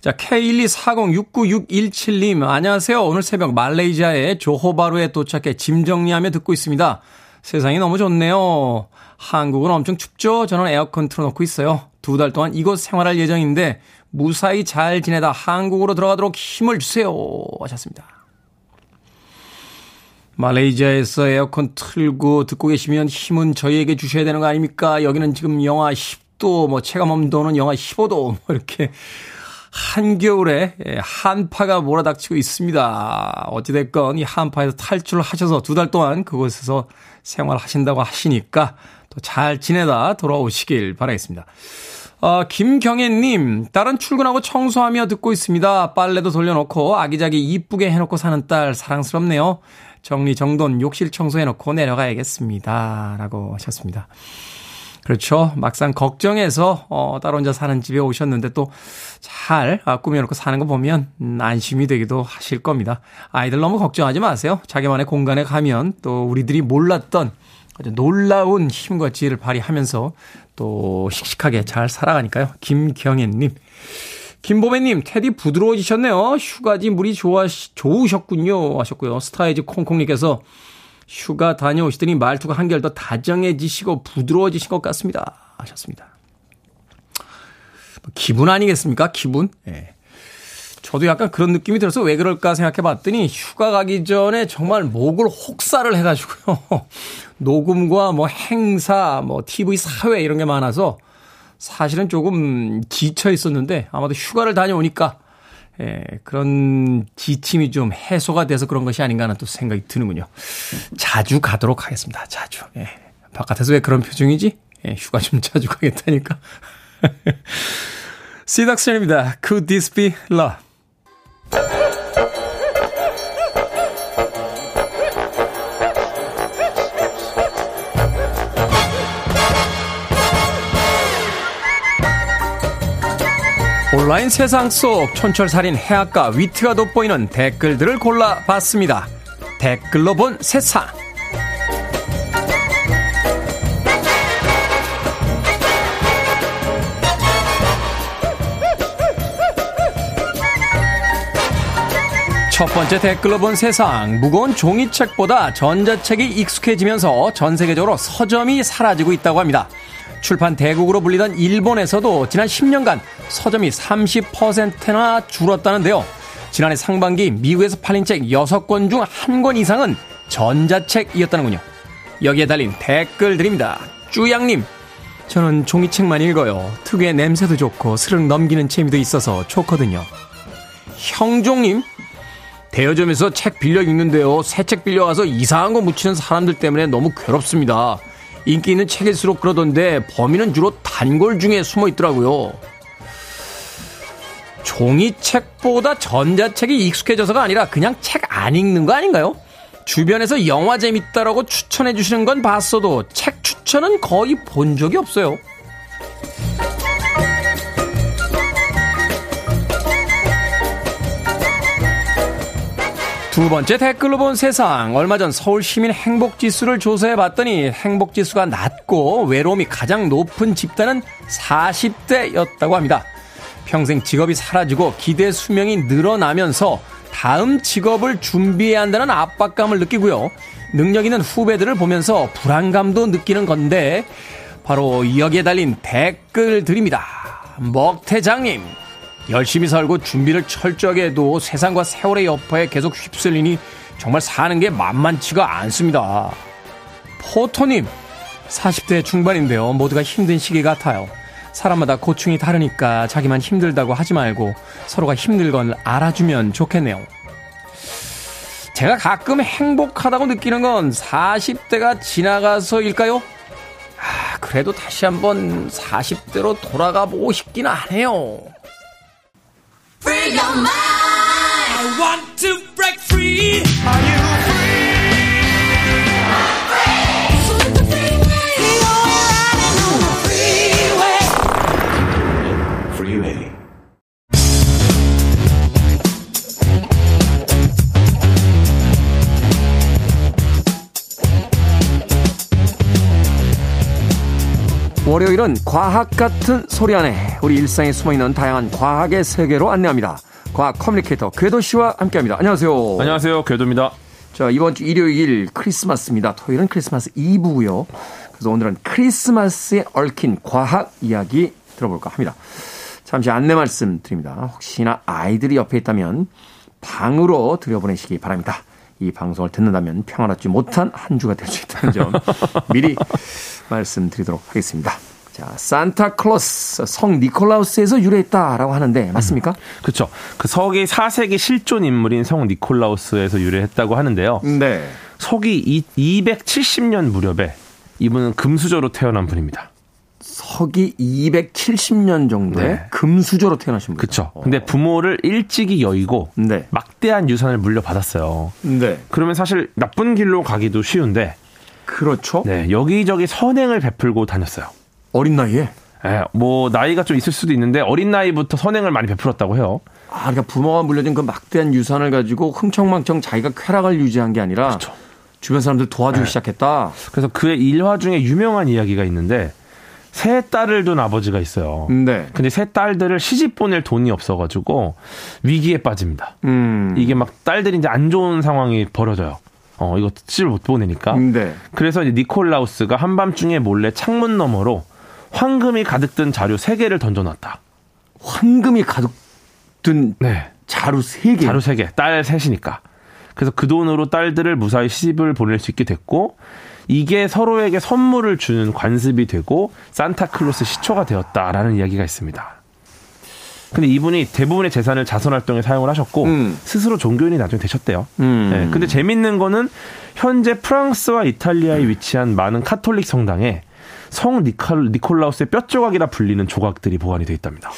자, K124069617님, 안녕하세요. 오늘 새벽 말레이시아의 조호바루에 도착해 짐 정리하며 듣고 있습니다. 세상이 너무 좋네요. 한국은 엄청 춥죠? 저는 에어컨 틀어놓고 있어요. 두 달 동안 이곳 생활할 예정인데 무사히 잘 지내다 한국으로 들어가도록 힘을 주세요. 하셨습니다. 말레이시아에서 에어컨 틀고 듣고 계시면 힘은 저희에게 주셔야 되는 거 아닙니까? 여기는 지금 영하 10도, 뭐 체감 온도는 영하 15도, 뭐 이렇게 한겨울에 한파가 몰아닥치고 있습니다. 어찌됐건 이 한파에서 탈출을 하셔서 두 달 동안 그곳에서 생활하신다고 하시니까 또 잘 지내다 돌아오시길 바라겠습니다. 어, 김경애님, 딸은 출근하고 청소하며 듣고 있습니다. 빨래도 돌려놓고 아기자기 이쁘게 해놓고 사는 딸 사랑스럽네요. 정리 정돈 욕실 청소해놓고 내려가야겠습니다. 라고 하셨습니다. 그렇죠. 막상 걱정해서 어, 딸 혼자 사는 집에 오셨는데 또잘 아, 꾸며놓고 사는 거 보면 음, 안심이 되기도 하실 겁니다. 아이들 너무 걱정하지 마세요. 자기만의 공간에 가면 또 우리들이 몰랐던 아주 놀라운 힘과 지혜를 발휘하면서 또 씩씩하게 잘 살아가니까요. 김경애님. 김보배님, 테디 부드러워지셨네요. 휴가지 물이 좋아, 좋으셨군요. 하셨고요. 스타이즈 콩콩님께서 휴가 다녀오시더니 말투가 한결 더 다정해지시고 부드러워지신 것 같습니다. 하셨습니다. 기분 아니겠습니까? 기분? 예. 네. 저도 약간 그런 느낌이 들어서 왜 그럴까 생각해 봤더니 휴가 가기 전에 정말 목을 혹사를 해가지고요. 녹음과 뭐 행사, 뭐 TV 사회 이런 게 많아서 사실은 조금 지쳐 있었는데 아마도 휴가를 다녀오니까 예, 그런 지침이 좀 해소가 돼서 그런 것이 아닌가 하는 또 생각이 드는군요. 자주 가도록 하겠습니다. 자주. 예. 바깥에서 왜 그런 표정이지? 예, 휴가 좀 자주 가겠다니까. 시닥션입니다. Could this be love? 온라인 세상 속 촌철살인 해악과 위트가 돋보이는 댓글들을 골라봤습니다. 댓글로 본 세상. 첫 번째 댓글로 본 세상. 무거운 종이책보다 전자책이 익숙해지면서 전 세계적으로 서점이 사라지고 있다고 합니다. 출판 대국으로 불리던 일본에서도 지난 10년간 서점이 30%나 줄었다는데요. 지난해 상반기 미국에서 팔린 책 6권 중 1권 이상은 전자책이었다는군요. 여기에 달린 댓글 드립니다. 쭈양님, 저는 종이책만 읽어요. 특유의 냄새도 좋고 스르륵 넘기는 재미도 있어서 좋거든요. 형종님, 대여점에서 책 빌려 읽는데요. 새 책 빌려와서 이상한 거 묻히는 사람들 때문에 너무 괴롭습니다. 인기 있는 책일수록 그러던데 범인은 주로 단골 중에 숨어 있더라고요. 종이책보다 전자책이 익숙해져서가 아니라 그냥 책 안 읽는 거 아닌가요? 주변에서 영화 재밌다라고 추천해 주시는 건 봤어도 책 추천은 거의 본 적이 없어요. 두 번째 댓글로 본 세상. 얼마 전 서울 시민 행복 지수를 조사해 봤더니 행복 지수가 낮고 외로움이 가장 높은 집단은 40대였다고 합니다. 평생 직업이 사라지고 기대 수명이 늘어나면서 다음 직업을 준비해야 한다는 압박감을 느끼고요. 능력 있는 후배들을 보면서 불안감도 느끼는 건데 바로 여기에 달린 댓글들입니다. 먹태장님. 열심히 살고 준비를 철저하게 해도 세상과 세월의 여파에 계속 휩쓸리니 정말 사는 게 만만치가 않습니다. 포토님, 40대 중반인데요. 모두가 힘든 시기 같아요. 사람마다 고충이 다르니까 자기만 힘들다고 하지 말고 서로가 힘들 건 알아주면 좋겠네요. 제가 가끔 행복하다고 느끼는 건 40대가 지나가서일까요? 아, 그래도 다시 한번 40대로 돌아가 보고 싶긴 하네요. 월요일은 과학 같은 소리 안에 우리 일상에 숨어있는 다양한 과학의 세계로 안내합니다. 과학 커뮤니케이터 궤도 씨와 함께합니다. 안녕하세요. 안녕하세요. 궤도입니다. 자 이번 주 일요일 크리스마스입니다. 토요일은 크리스마스 이브고요. 그래서 오늘은 크리스마스에 얽힌 과학 이야기 들어볼까 합니다. 잠시 안내 말씀 드립니다. 혹시나 아이들이 옆에 있다면 방으로 들여보내시기 바랍니다. 이 방송을 듣는다면 평안하지 못한 한 주가 될 수 있다는 점 미리 말씀드리도록 하겠습니다. 자, 산타클로스 성 니콜라우스에서 유래했다라고 하는데 맞습니까? 음, 그렇죠. 그 서기 4세기 실존 인물인 성 니콜라우스에서 유래했다고 하는데요. 네. 서기 270년 무렵에 이분은 금수저로 태어난 분입니다. 서기 270년 정도에 네. 금수저로 태어나신 분. 그렇죠. 근데 부모를 일찍이 여의고 네. 막대한 유산을 물려받았어요. 네. 그러면 사실 나쁜 길로 가기도 쉬운데 그렇죠. 네, 여기저기 선행을 베풀고 다녔어요. 어린 나이에? 예, 뭐 나이가 좀 있을 수도 있는데 어린 나이부터 선행을 많이 베풀었다고 해요. 아, 그러니까 부모가 물려준 그 막대한 유산을 가지고 흥청망청 자기가 쾌락을 유지한 게 아니라 그렇죠. 주변 사람들 도와주기 네. 시작했다. 그래서 그의 일화 중에 유명한 이야기가 있는데 세 딸을 둔 아버지가 있어요. 네. 근데 세 딸들을 시집 보낼 돈이 없어가지고 위기에 빠집니다. 음. 이게 막 딸들이 이제 안 좋은 상황이 벌어져요. 어, 이거 시집을 못 보내니까. 네. 그래서 이제 니콜라우스가 한밤중에 몰래 창문 너머로 황금이 가득 든 자료 3개를 던져놨다. 황금이 가득 든 네. 자루 3개? 자루 3개. 딸 셋이니까. 그래서 그 돈으로 딸들을 무사히 시집을 보낼 수 있게 됐고 이게 서로에게 선물을 주는 관습이 되고 산타클로스 시초가 되었다라는 이야기가 있습니다. 근데 이분이 대부분의 재산을 자선 활동에 사용을 하셨고 음. 스스로 종교인이 나중에 되셨대요. 음. 네, 근데 재밌는 거는 현재 프랑스와 이탈리아에 위치한 많은 카톨릭 성당에 성 니콜, 니콜라우스의 뼈 조각이라 불리는 조각들이 보관이 되어 있답니다.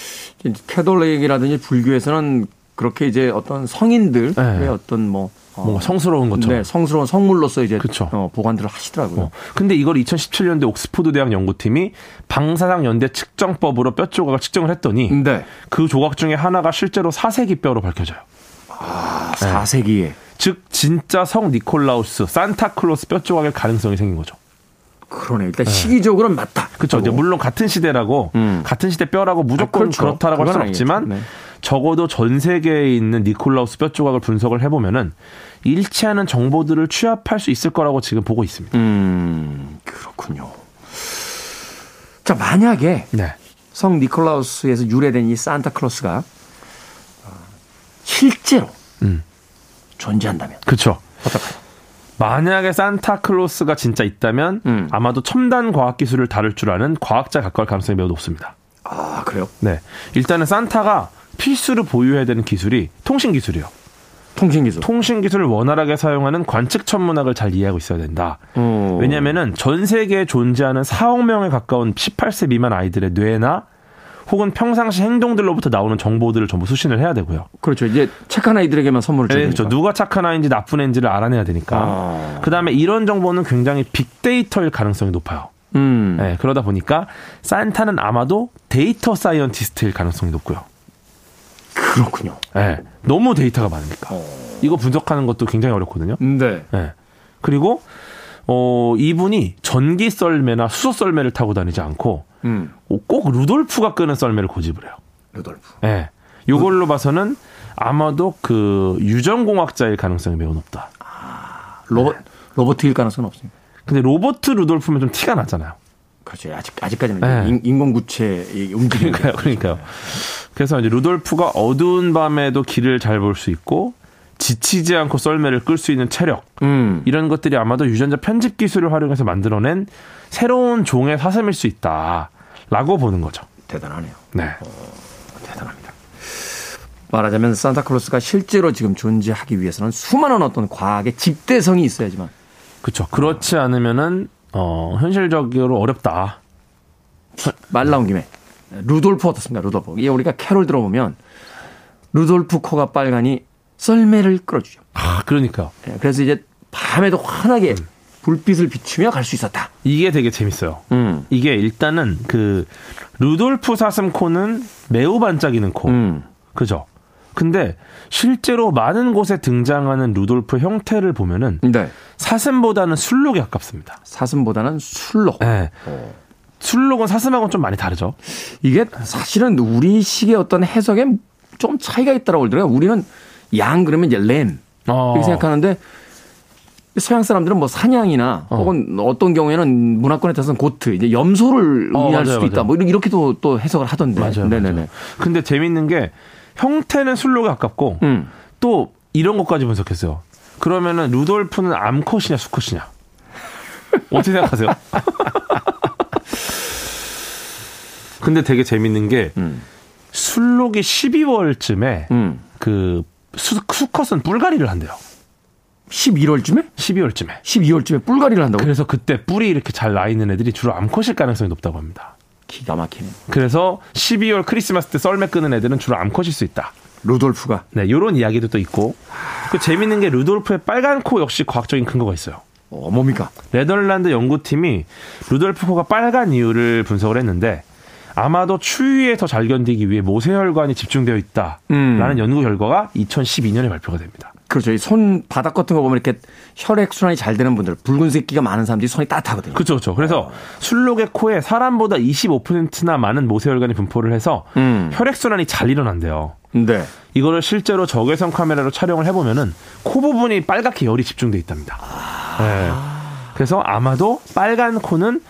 캐톨릭이라든지 불교에서는 그렇게 이제 어떤 성인들의 네. 어떤 뭐 어. 뭔가 성스러운 것처럼. 네, 성스러운 성물로서 이제. 어, 보관들을 하시더라고요. 어. 근데 이걸 2017년대 옥스포드 대학 연구팀이 방사성 연대 측정법으로 뼈 조각을 측정을 했더니 네. 그 조각 중에 하나가 실제로 4세기 뼈로 밝혀져요. 아, 4세기에. 네. 즉 진짜 성 니콜라우스, 산타클로스 뼈 조각일 가능성이 생긴 거죠. 그러네. 일단 네. 시기적으로는 맞다. 그렇죠. 물론 같은 시대라고 음. 같은 시대 뼈라고 무조건 아, 그렇죠. 그렇다라고 할 수는 없지만 네. 적어도 전 세계에 있는 니콜라우스 뼈 조각을 분석을 해보면은 일치하는 정보들을 취합할 수 있을 거라고 지금 보고 있습니다. 음, 그렇군요. 자, 만약에 네. 성 니콜라우스에서 유래된 이 산타클로스가 어, 실제로 음. 존재한다면. 그렇죠. 어떨까요? 만약에 산타클로스가 진짜 있다면 음. 아마도 첨단 과학 기술을 다룰 줄 아는 과학자 가까울 가능성이 매우 높습니다. 아, 그래요? 네. 일단은 산타가 필수로 보유해야 되는 기술이 통신 기술이요. 통신 기술. 통신 기술을 원활하게 사용하는 관측 천문학을 잘 이해하고 있어야 된다. 어. 왜냐면은 전 세계에 존재하는 4억 명에 가까운 18세 미만 아이들의 뇌나 혹은 평상시 행동들로부터 나오는 정보들을 전부 수신을 해야 되고요. 그렇죠. 이제 착한 아이들에게만 선물을 네, 주니까. 그렇죠. 누가 착한 아이인지 나쁜 애인지를 알아내야 되니까. 아. 그다음에 이런 정보는 굉장히 빅데이터일 가능성이 높아요. 음. 네, 그러다 보니까 산타는 아마도 data scientist일 가능성이 높고요. 그렇군요. 네, 너무 데이터가 많으니까. 이거 분석하는 것도 굉장히 어렵거든요. 네. 네. 그리고 어 이분이 전기 썰매나 수소 썰매를 타고 다니지 않고 음. 어, 꼭 루돌프가 끄는 썰매를 고집을 해요. 루돌프. 예. 요걸로 봐서는 아마도 그 유전공학자일 가능성이 매우 높다. 로봇 로버트일 가능성은 없습니다. 근데 로버트 루돌프면 좀 티가 나잖아요. 그렇죠. 아직 아직까지는 네. 인, 인공구체 움직이는 그러니까요. 그러니까요. 그래서 이제 루돌프가 어두운 밤에도 길을 잘 볼 수 있고 지치지 않고 썰매를 끌 수 있는 체력 음. 이런 것들이 아마도 유전자 편집 기술을 활용해서 만들어낸 새로운 종의 사슴일 수 있다라고 보는 거죠. 대단하네요. 네. 대단합니다. 말하자면 산타클로스가 실제로 지금 존재하기 위해서는 수많은 어떤 과학의 집대성이 있어야지만 그렇죠. 그렇지 않으면은 어 현실적으로 어렵다. 말 나온 김에 루돌프 어떻습니까? 루돌프. 이게 우리가 캐롤 들어보면 루돌프 코가 빨가니 썰매를 끌어주죠. 아, 그러니까요. 예, 그래서 이제 밤에도 환하게 불빛을 비추며 갈 수 있었다. 이게 되게 재밌어요. 음. 이게 일단은 그 루돌프 사슴 코는 매우 반짝이는 코. 음. 그죠? 근데 실제로 많은 곳에 등장하는 루돌프 형태를 보면은 네. 사슴보다는 술록에 가깝습니다. 사슴보다는 술록. 네. 술록은 사슴하고는 좀 많이 다르죠. 이게 사실은 우리식의 어떤 해석에 좀 차이가 있다라고 그러더라고요. 우리는 양 그러면 이제 램 어. 이렇게 생각하는데 서양 사람들은 뭐 사냥이나 어. 혹은 어떤 경우에는 문화권에 따라서는 고트 이제 염소를 어, 의미할 맞아요, 수도 있다. 맞아요. 뭐 이렇게도 또 해석을 하던데. 맞아요. 네네네. 맞아요. 근데 재밌는 게 형태는 술록에 가깝고 음. 또 이런 것까지 분석했어요. 그러면은 루돌프는 암컷이냐 수컷이냐? 어떻게 생각하세요? 근데 되게 재밌는 게 음. 술록이 12월쯤에 음. 그 수, 수컷은 뿔갈이를 한대요. 11월쯤에? 12월쯤에. 12월쯤에 뿔갈이를 한다고? 그래서 그때 뿔이 이렇게 잘 나 있는 애들이 주로 암컷일 가능성이 높다고 합니다. 기가 막히네. 그래서 12월 크리스마스 때 썰매 끄는 애들은 주로 암컷일 수 있다. 루돌프가. 네, 요런 이야기도 또 있고. 그 재밌는 게 루돌프의 빨간 코 역시 과학적인 근거가 있어요. 어, 뭡니까? 네덜란드 연구팀이 루돌프 코가 빨간 이유를 분석을 했는데 아마도 추위에 더 잘 견디기 위해 모세혈관이 집중되어 있다라는 음. 연구 결과가 2012년에 발표가 됩니다. 그렇죠. 이 손바닥 같은 거 보면 이렇게 혈액 순환이 잘 되는 분들, 붉은색 기가 많은 사람들이 손이 따뜻하거든요. 그렇죠, 그렇죠. 그래서 술록의 코에 사람보다 25%나 많은 모세혈관이 분포를 해서 음. 혈액 순환이 잘 일어난대요. 네. 이거를 실제로 적외선 카메라로 촬영을 해보면은 코 부분이 빨갛게 열이 집중돼 있답니다. 네. 그래서 아마도 빨간 코는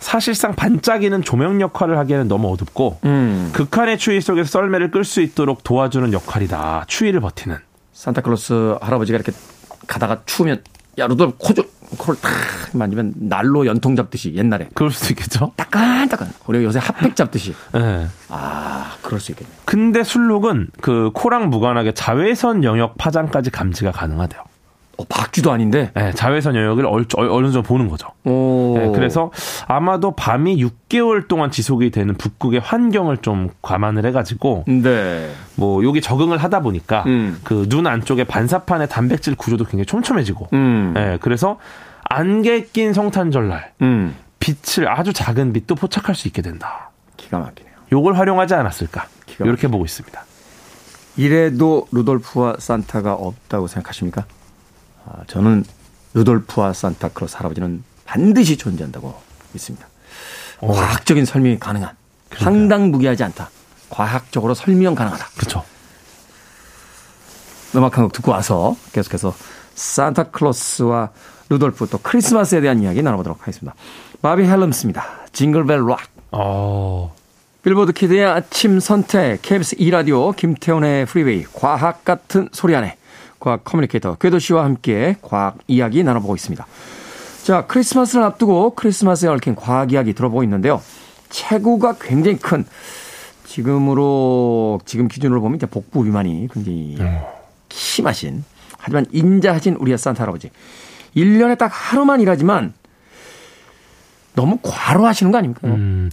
사실상 반짝이는 조명 역할을 하기에는 너무 어둡고 음. 극한의 추위 속에서 썰매를 끌 수 있도록 도와주는 역할이다. 추위를 버티는. 산타클로스 할아버지가 이렇게 가다가 추우면 야 루돌프 코 좀 코를 탁 만지면 난로 연통 잡듯이 옛날에 그럴 수도 있겠죠. 따끈따끈 우리가 요새 핫팩 잡듯이 네. 아 그럴 수 있겠네. 근데 순록은 그 코랑 무관하게 자외선 영역 파장까지 감지가 가능하대요. 어 박쥐도 아닌데. 네, 자외선 영역을 얼, 얼- 어느 정도 보는 거죠. 오. 네, 그래서 아마도 밤이 6개월 동안 지속이 되는 북극의 환경을 좀 감안을 해가지고 네. 뭐 여기 적응을 하다 보니까 음. 그눈 안쪽에 반사판의 단백질 구조도 굉장히 촘촘해지고 음. 네, 그래서 안개 낀 성탄절날 음. 빛을 아주 작은 빛도 포착할 수 있게 된다. 기가 막히네요. 요걸 활용하지 않았을까 이렇게 보고 있습니다. 이래도 루돌프와 산타가 없다고 생각하십니까? 아, 저는 루돌프와 산타크로스 할아버지는 반드시 존재한다고 믿습니다. 어. 과학적인 설명이 가능한, 황당무계하지 않다. 과학적으로 설명 가능하다. 그렇죠. 음악 한 곡 듣고 와서 계속해서 산타클로스와 루돌프 또 크리스마스에 대한 이야기 나눠보도록 하겠습니다. 바비 헬름스입니다. Jingle Bell Rock. 어, 빌보드 키드의 아침 선택, KBS 2라디오, 김태훈의 프리웨이, 과학 같은 소리 안에, 과학 커뮤니케이터 궤도 씨와 함께 과학 이야기 나눠보고 있습니다. 자, 크리스마스를 앞두고 크리스마스에 얽힌 과학 이야기 들어보고 있는데요. 체구가 굉장히 큰, 지금으로, 지금 기준으로 보면 이제 복부 비만이 굉장히 심하신, 하지만 인자하신 우리의 산타 할아버지. 1년에 딱 하루만 일하지만 너무 과로하시는 거 아닙니까? 음,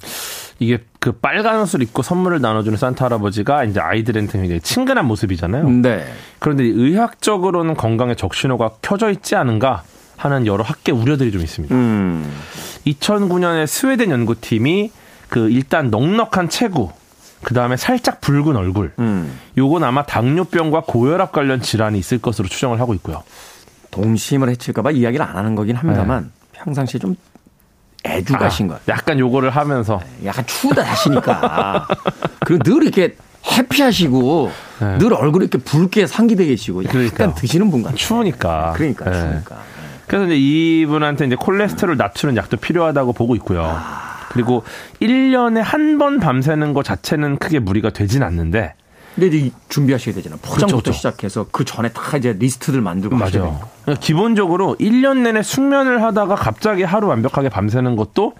이게 그 빨간 옷을 입고 선물을 나눠주는 산타 할아버지가 이제 아이들한테 굉장히 친근한 모습이잖아요. 네. 그런데 의학적으로는 건강에 적신호가 켜져 있지 않은가 하는 여러 학계 우려들이 좀 있습니다. 음. 2009년에 스웨덴 연구팀이 그 일단 넉넉한 체구, 그 다음에 살짝 붉은 얼굴, 음. 요건 아마 당뇨병과 고혈압 관련 질환이 있을 것으로 추정을 하고 있고요. 동심을 해칠까봐 이야기를 안 하는 거긴 합니다만 평상시에 좀 애주가신 것. 약간 요거를 하면서 약간 추우다 하시니까. 그리고 늘 이렇게 해피하시고 네. 늘 얼굴이 이렇게 붉게 상기돼 계시고 약간 그러니까요. 드시는 분 같아요. 추우니까. 그러니까 네. 추우니까. 그래서 이제 이분한테 이제 콜레스테롤 낮추는 약도 필요하다고 보고 있고요. 그리고 1년에 한 번 밤새는 것 자체는 크게 무리가 되진 않는데 근데 이제 준비하셔야 되잖아요. 포장부터 그렇죠. 시작해서 그 전에 다 이제 리스트들 만들고 맞아요. 그러니까 기본적으로 1년 내내 숙면을 하다가 갑자기 하루 완벽하게 밤새는 것도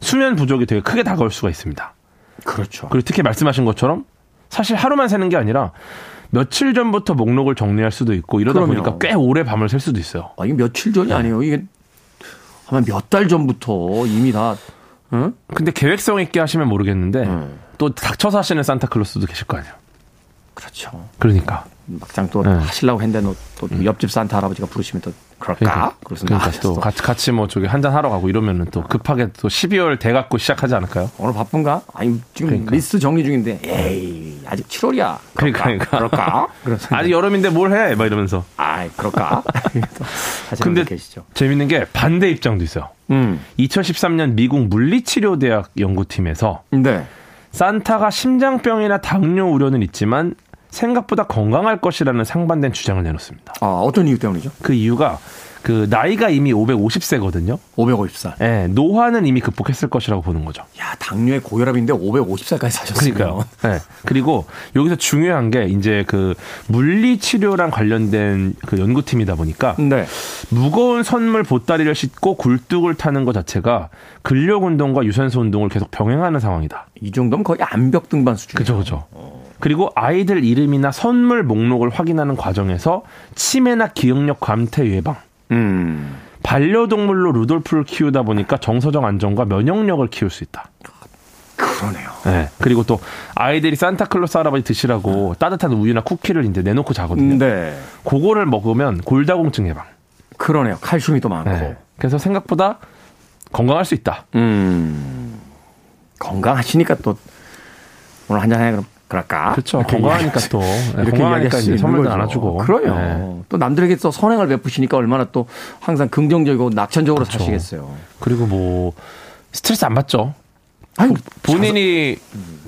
수면 부족이 되게 크게 다가올 수가 있습니다. 그렇죠. 그리고 특히 말씀하신 것처럼 사실 하루만 새는 게 아니라 며칠 전부터 목록을 정리할 수도 있고 이러다 그럼요. 보니까 꽤 오래 밤을 샐 수도 있어요. 아, 이게 며칠 전이 아니에요. 이게 아마 몇 달 전부터 이미 다 응? 근데 계획성 있게 하시면 모르겠는데 음. 또 닥쳐서 하시는 산타클로스도 계실 거 아니에요. 그렇죠. 그러니까. 막장 또 네. 하시려고 했는데 너, 또 옆집 산타 할아버지가 부르시면 또 그럴까? 그러니까, 그래서 그러니까 나또또 같이 같이 뭐 저기 한잔 하러 가고 이러면은 또 급하게 또 12월 돼 갖고 시작하지 않을까요? 오늘 바쁜가? 아니 지금 그러니까. 리스트 정리 중인데 에이 아직 7월이야. 그럴까? 그러니까. 그럴까? 그래서 아직 여름인데 뭘 해? 막 이러면서. 아이 그럴까? 근데 분 계시죠. 재밌는 게 반대 입장도 있어요. 음. 2013년 미국 물리치료대학 연구팀에서 네. 산타가 심장병이나 당뇨 우려는 있지만 생각보다 건강할 것이라는 상반된 주장을 내놓습니다. 아 어떤 이유 때문이죠? 그 이유가 그 나이가 이미 550세거든요. 550살. 예, 노화는 이미 극복했을 것이라고 보는 거죠. 야 당뇨에 고혈압인데 550살까지 사셨어요. 그러니까요. 예. 그리고 여기서 중요한 게 이제 그 물리 치료랑 관련된 그 연구팀이다 보니까 네. 무거운 선물 보따리를 싣고 굴뚝을 타는 것 자체가 근력 운동과 유산소 운동을 계속 병행하는 상황이다. 이 정도면 거의 암벽 등반 수준. 그죠, 그죠. 그리고 아이들 이름이나 선물 목록을 확인하는 과정에서 치매나 기억력 감퇴 예방, 음. 반려동물로 루돌프를 키우다 보니까 정서적 안정과 면역력을 키울 수 있다. 그러네요. 네. 그리고 또 아이들이 산타클로스 할아버지 드시라고 따뜻한 우유나 쿠키를 이제 내놓고 자거든요. 네. 그거를 먹으면 골다공증 예방. 그러네요. 칼슘이 또 많고. 네. 그래서 생각보다 건강할 수 있다. 음. 건강하시니까 또 오늘 한잔 해 그럼 그럴까? 그렇죠. 건강하니까 또 수- 네, 이렇게 건강하니까 이제 선물도. 안아주고. 그럼요. 네. 또 남들에게 또 선행을 베푸시니까 얼마나 또 항상 긍정적이고 낙천적으로 그렇죠. 사시겠어요. 그리고 뭐 스트레스 안 받죠. 아니, 본인이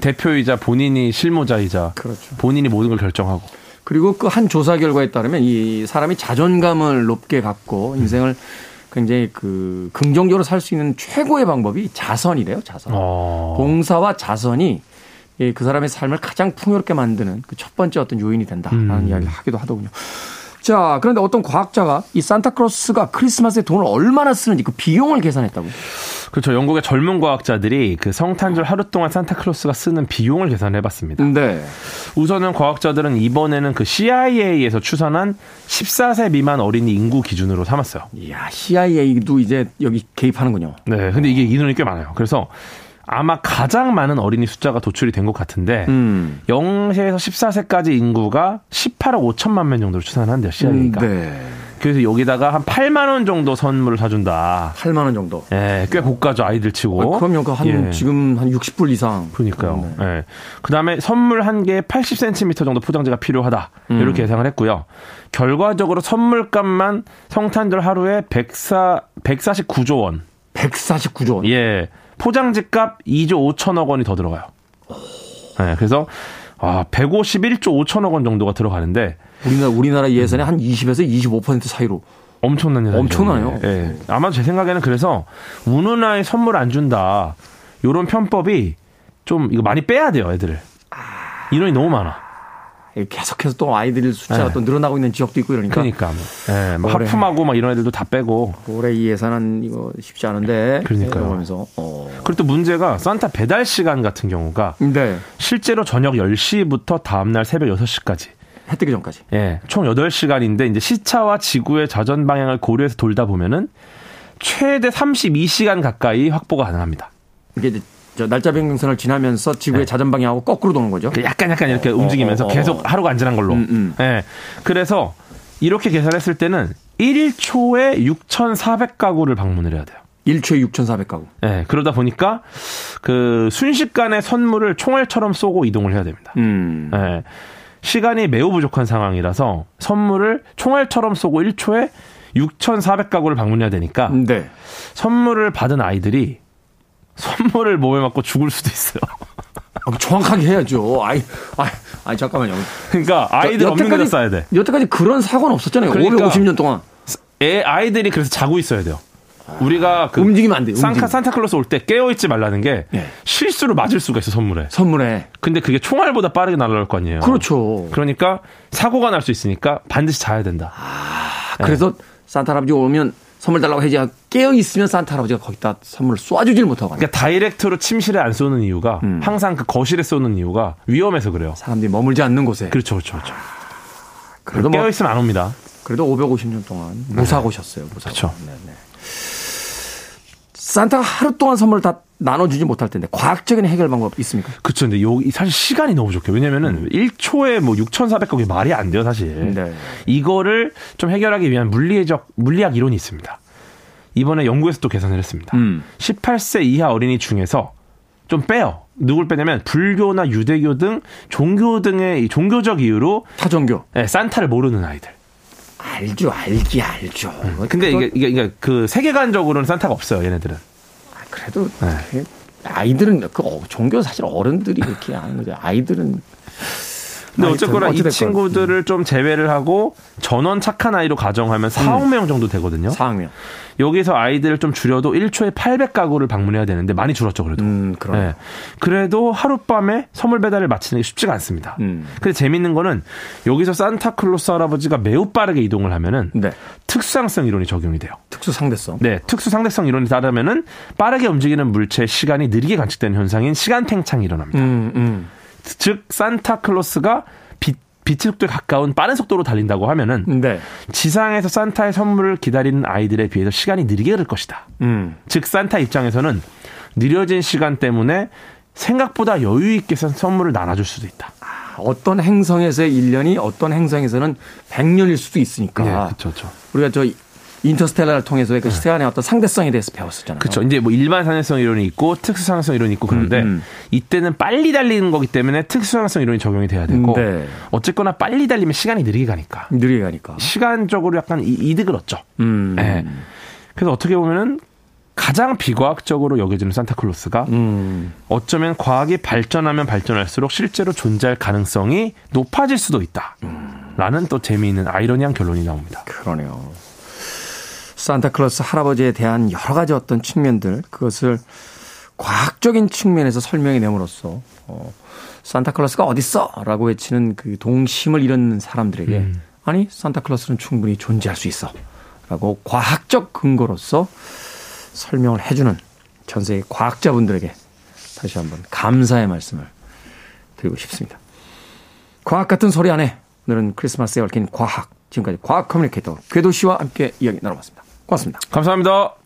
대표이자 본인이 실무자이자 그렇죠. 본인이 모든 걸 결정하고 그리고 그 한 조사 결과에 따르면 이 사람이 자존감을 높게 갖고 인생을 굉장히 그 긍정적으로 살 수 있는 최고의 방법이 자선이래요. 자선. 어. 봉사와 자선이 이그 사람의 삶을 가장 풍요롭게 만드는 그 첫 번째 어떤 요인이 된다라는 음. 이야기를 하기도 하더군요. 자, 그런데 어떤 과학자가 이 산타크로스가 크리스마스에 돈을 얼마나 쓰는지 그 비용을 계산했다고요. 그렇죠. 영국의 젊은 과학자들이 그 성탄절 하루 동안 산타클로스가 쓰는 비용을 계산해 봤습니다. 네. 우선은 과학자들은 이번에는 그 CIA에서 추산한 14세 미만 어린이 인구 기준으로 삼았어요. 이야, CIA도 이제 여기 개입하는군요. 네. 근데 이게 인원이 꽤 많아요. 그래서 아마 가장 많은 어린이 숫자가 도출이 된 것 같은데 음. 0세에서 14세까지 인구가 18억 5천만 명 정도로 추산한대요, CIA가. 네. 그래서 여기다가 한 8만 원 정도 선물을 사준다. 8만 원 정도. 예, 꽤 고가죠, 아이들 치고. 아, 그럼요. 그한 예. 지금 한 60불 이상. 그러니까요. 네. 예. 그 다음에 선물 한 개에 80cm 정도 포장재가 필요하다. 음. 이렇게 예상을 했고요. 결과적으로 선물값만 성탄절 하루에 104, 149조 원. 149조 원. 예. 포장지 값 2조 5천억 원이 더 들어가요. 예, 그래서, 아, 151조 5천억 원 정도가 들어가는데 우리나라 우리나라 예산의 한 20에서 25% 사이로. 엄청난 예산이죠. 엄청나요. 예. 아마 제 생각에는 그래서 우는 아이 선물 안 준다. 요런 편법이 좀 이거 많이 빼야 돼요, 애들을. 인원이 너무 많아. 계속해서 또 아이들 숫자가 네. 또 늘어나고 있는 지역도 있고 이러니까. 그러니까 뭐, 예, 뭐 올해. 하품하고 막 이런 애들도 다 빼고. 올해 이 예산은 이거 쉽지 않은데. 그러니까요. 하면서 어. 그리고 또 문제가 산타 배달 시간 같은 경우가 네. 실제로 저녁 10시부터 다음 날 새벽 6시까지. 해 뜨기 전까지. 예, 총 8시간인데 이제 시차와 지구의 자전 방향을 고려해서 돌다 보면은 최대 32시간 가까이 확보가 가능합니다. 이게 날짜 변경선을 지나면서 지구의 네. 자전 방향하고 거꾸로 도는 거죠. 그 약간 약간 이렇게 움직이면서 어, 어. 계속 하루가 안 지난 걸로. 음, 음. 예. 그래서 이렇게 계산했을 때는 1초에 6,400가구를 방문을 해야 돼요. 1초에 6,400가구. 예. 그러다 보니까 그 순식간에 선물을 총알처럼 쏘고 이동을 해야 됩니다. 음. 예. 시간이 매우 부족한 상황이라서 선물을 총알처럼 쏘고 1초에 6,400가구를 방문해야 되니까 네. 선물을 받은 아이들이 선물을 몸에 맞고 죽을 수도 있어요. 아, 정확하게 해야죠. 아이, 아이, 아이 잠깐만요. 그러니까 아이들 없는 데다 써야 돼. 여태까지 그런 사고는 없었잖아요. 그러니까. 550년 동안. 애 아이들이 그래서 자고 있어야 돼요. 우리가 그 움직이면 안 돼요. 산타. 산타클로스 올 때 깨어 있지 말라는 게 예. 실수로 맞을 수가 있어 선물에. 선물에. 근데 그게 총알보다 빠르게 날아갈 거 아니에요. 그렇죠. 그러니까 사고가 날 수 있으니까 반드시 자야 된다. 아, 그래서 산타 할아버지 오면 선물 달라고 해지 깨어 있으면 산타 할아버지가 거기다 선물을 쏴주질 못하고. 그러니까 다이렉트로 침실에 안 쏘는 이유가 음. 항상 그 거실에 쏘는 이유가 위험해서 그래요. 사람들이 머물지 않는 곳에. 그렇죠, 그렇죠, 그렇죠. 그래도 뭐, 깨어 있으면 안 옵니다. 그래도 550년 동안 무사고셨어요. 무사고. 그렇죠. 네, 네. 산타가 하루 동안 선물을 다 나눠주지 못할 텐데 과학적인 해결 방법 있습니까? 그렇죠. 근데 여기 사실 시간이 너무 좋게 왜냐면은 1초에 뭐 6,400곡이 말이 안 돼요, 사실. 네. 이거를 좀 해결하기 위한 물리적 물리학 이론이 있습니다. 이번에 연구에서 또 계산을 했습니다. 음. 18세 이하 어린이 중에서 좀 빼요. 누굴 빼냐면 불교나 유대교 등 종교 등의 이 종교적 이유로 타종교. 예, 산타를 모르는 아이들. 알죠, 알기 알죠. 근데 그거- 이게, 이게, 이게 그 세계관적으로는 산타가 없어요, 얘네들은. 아, 그래도 네. 그 아이들은 그 어, 종교 사실 어른들이 이렇게 하는 거죠. 아이들은 근데 어쨌거나 이. 친구들을 좀 제외를 하고 전원 착한 아이로 가정하면 4억 명 정도 되거든요. 4학년. 여기서 아이들을 좀 줄여도 1초에 800가구를 방문해야 되는데 많이 줄었죠, 그래도. 음, 그럼. 예. 그래도 하룻밤에 선물 배달을 마치는 게 쉽지가 않습니다. 음. 근데 재밌는 거는 여기서 산타클로스 할아버지가 매우 빠르게 이동을 하면은 네. 특수상성 이론이 적용이 돼요. 특수 상대성. 네, 특수 상대성 이론에 따르면은 빠르게 움직이는 물체의 시간이 느리게 관측되는 현상인 시간 팽창이 일어납니다. 음, 음. 즉 산타클로스가 빛 빛의 속도에 가까운 빠른 속도로 달린다고 하면은 네. 지상에서 산타의 선물을 기다리는 아이들에 비해서 시간이 느리게 흐를 것이다. 음. 즉 산타 입장에서는 느려진 시간 때문에 생각보다 여유 있게 선- 선물을 나눠줄 수도 있다. 어떤 행성에서의 1년이 어떤 행성에서는 100년일 수도 있으니까. 네, 그렇죠, 그렇죠. 우리가 저 인터스텔라를 통해서의 그 시간의 어떤 상대성에 대해서 배웠었잖아요. 그렇죠. 이제 뭐 일반 상대성 이론이 있고 특수 상대성 이론이 있고 그런데 음, 음. 이때는 빨리 달리는 거기 때문에 특수 상대성 이론이 적용이 돼야 되고 네. 어쨌거나 빨리 달리면 시간이 느리게 가니까 느리게 가니까. 시간적으로 약간 이- 이득을 얻죠. 음. 예. 그래서 어떻게 보면은 가장 비과학적으로 여겨지는 산타클로스가 음. 어쩌면 과학이 발전하면 발전할수록 실제로 존재할 가능성이 높아질 수도 있다. 라는 또 재미있는 아이러니한 결론이 나옵니다. 그러네요. 산타클로스 할아버지에 대한 여러 가지 어떤 측면들 그것을 과학적인 측면에서 설명해 내므로써 어, 산타클로스가 어딨어라고 외치는 그 동심을 잃은 사람들에게 아니 산타클로스는 충분히 존재할 수 있어라고 과학적 근거로서 설명을 해주는 전 세계 과학자분들에게 다시 한번 감사의 말씀을 드리고 싶습니다. 과학 같은 소리 안에 오늘은 크리스마스에 얽힌 과학 지금까지 과학 커뮤니케이터 궤도 씨와 함께 이야기 나눠봤습니다. 고맙습니다. 감사합니다.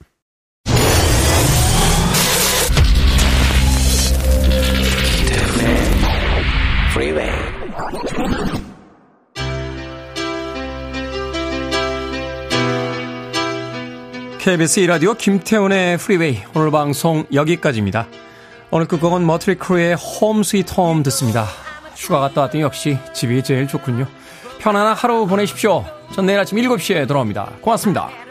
KBS 이라디오 김태훈의 프리웨이 오늘 방송 여기까지입니다. 오늘 끝곡은 Mötley Crüe의 Home Sweet Home 듣습니다. 휴가 갔다 왔더니 역시 집이 제일 좋군요. 편안한 하루 보내십시오. 전 내일 아침 7시에 돌아옵니다. 고맙습니다.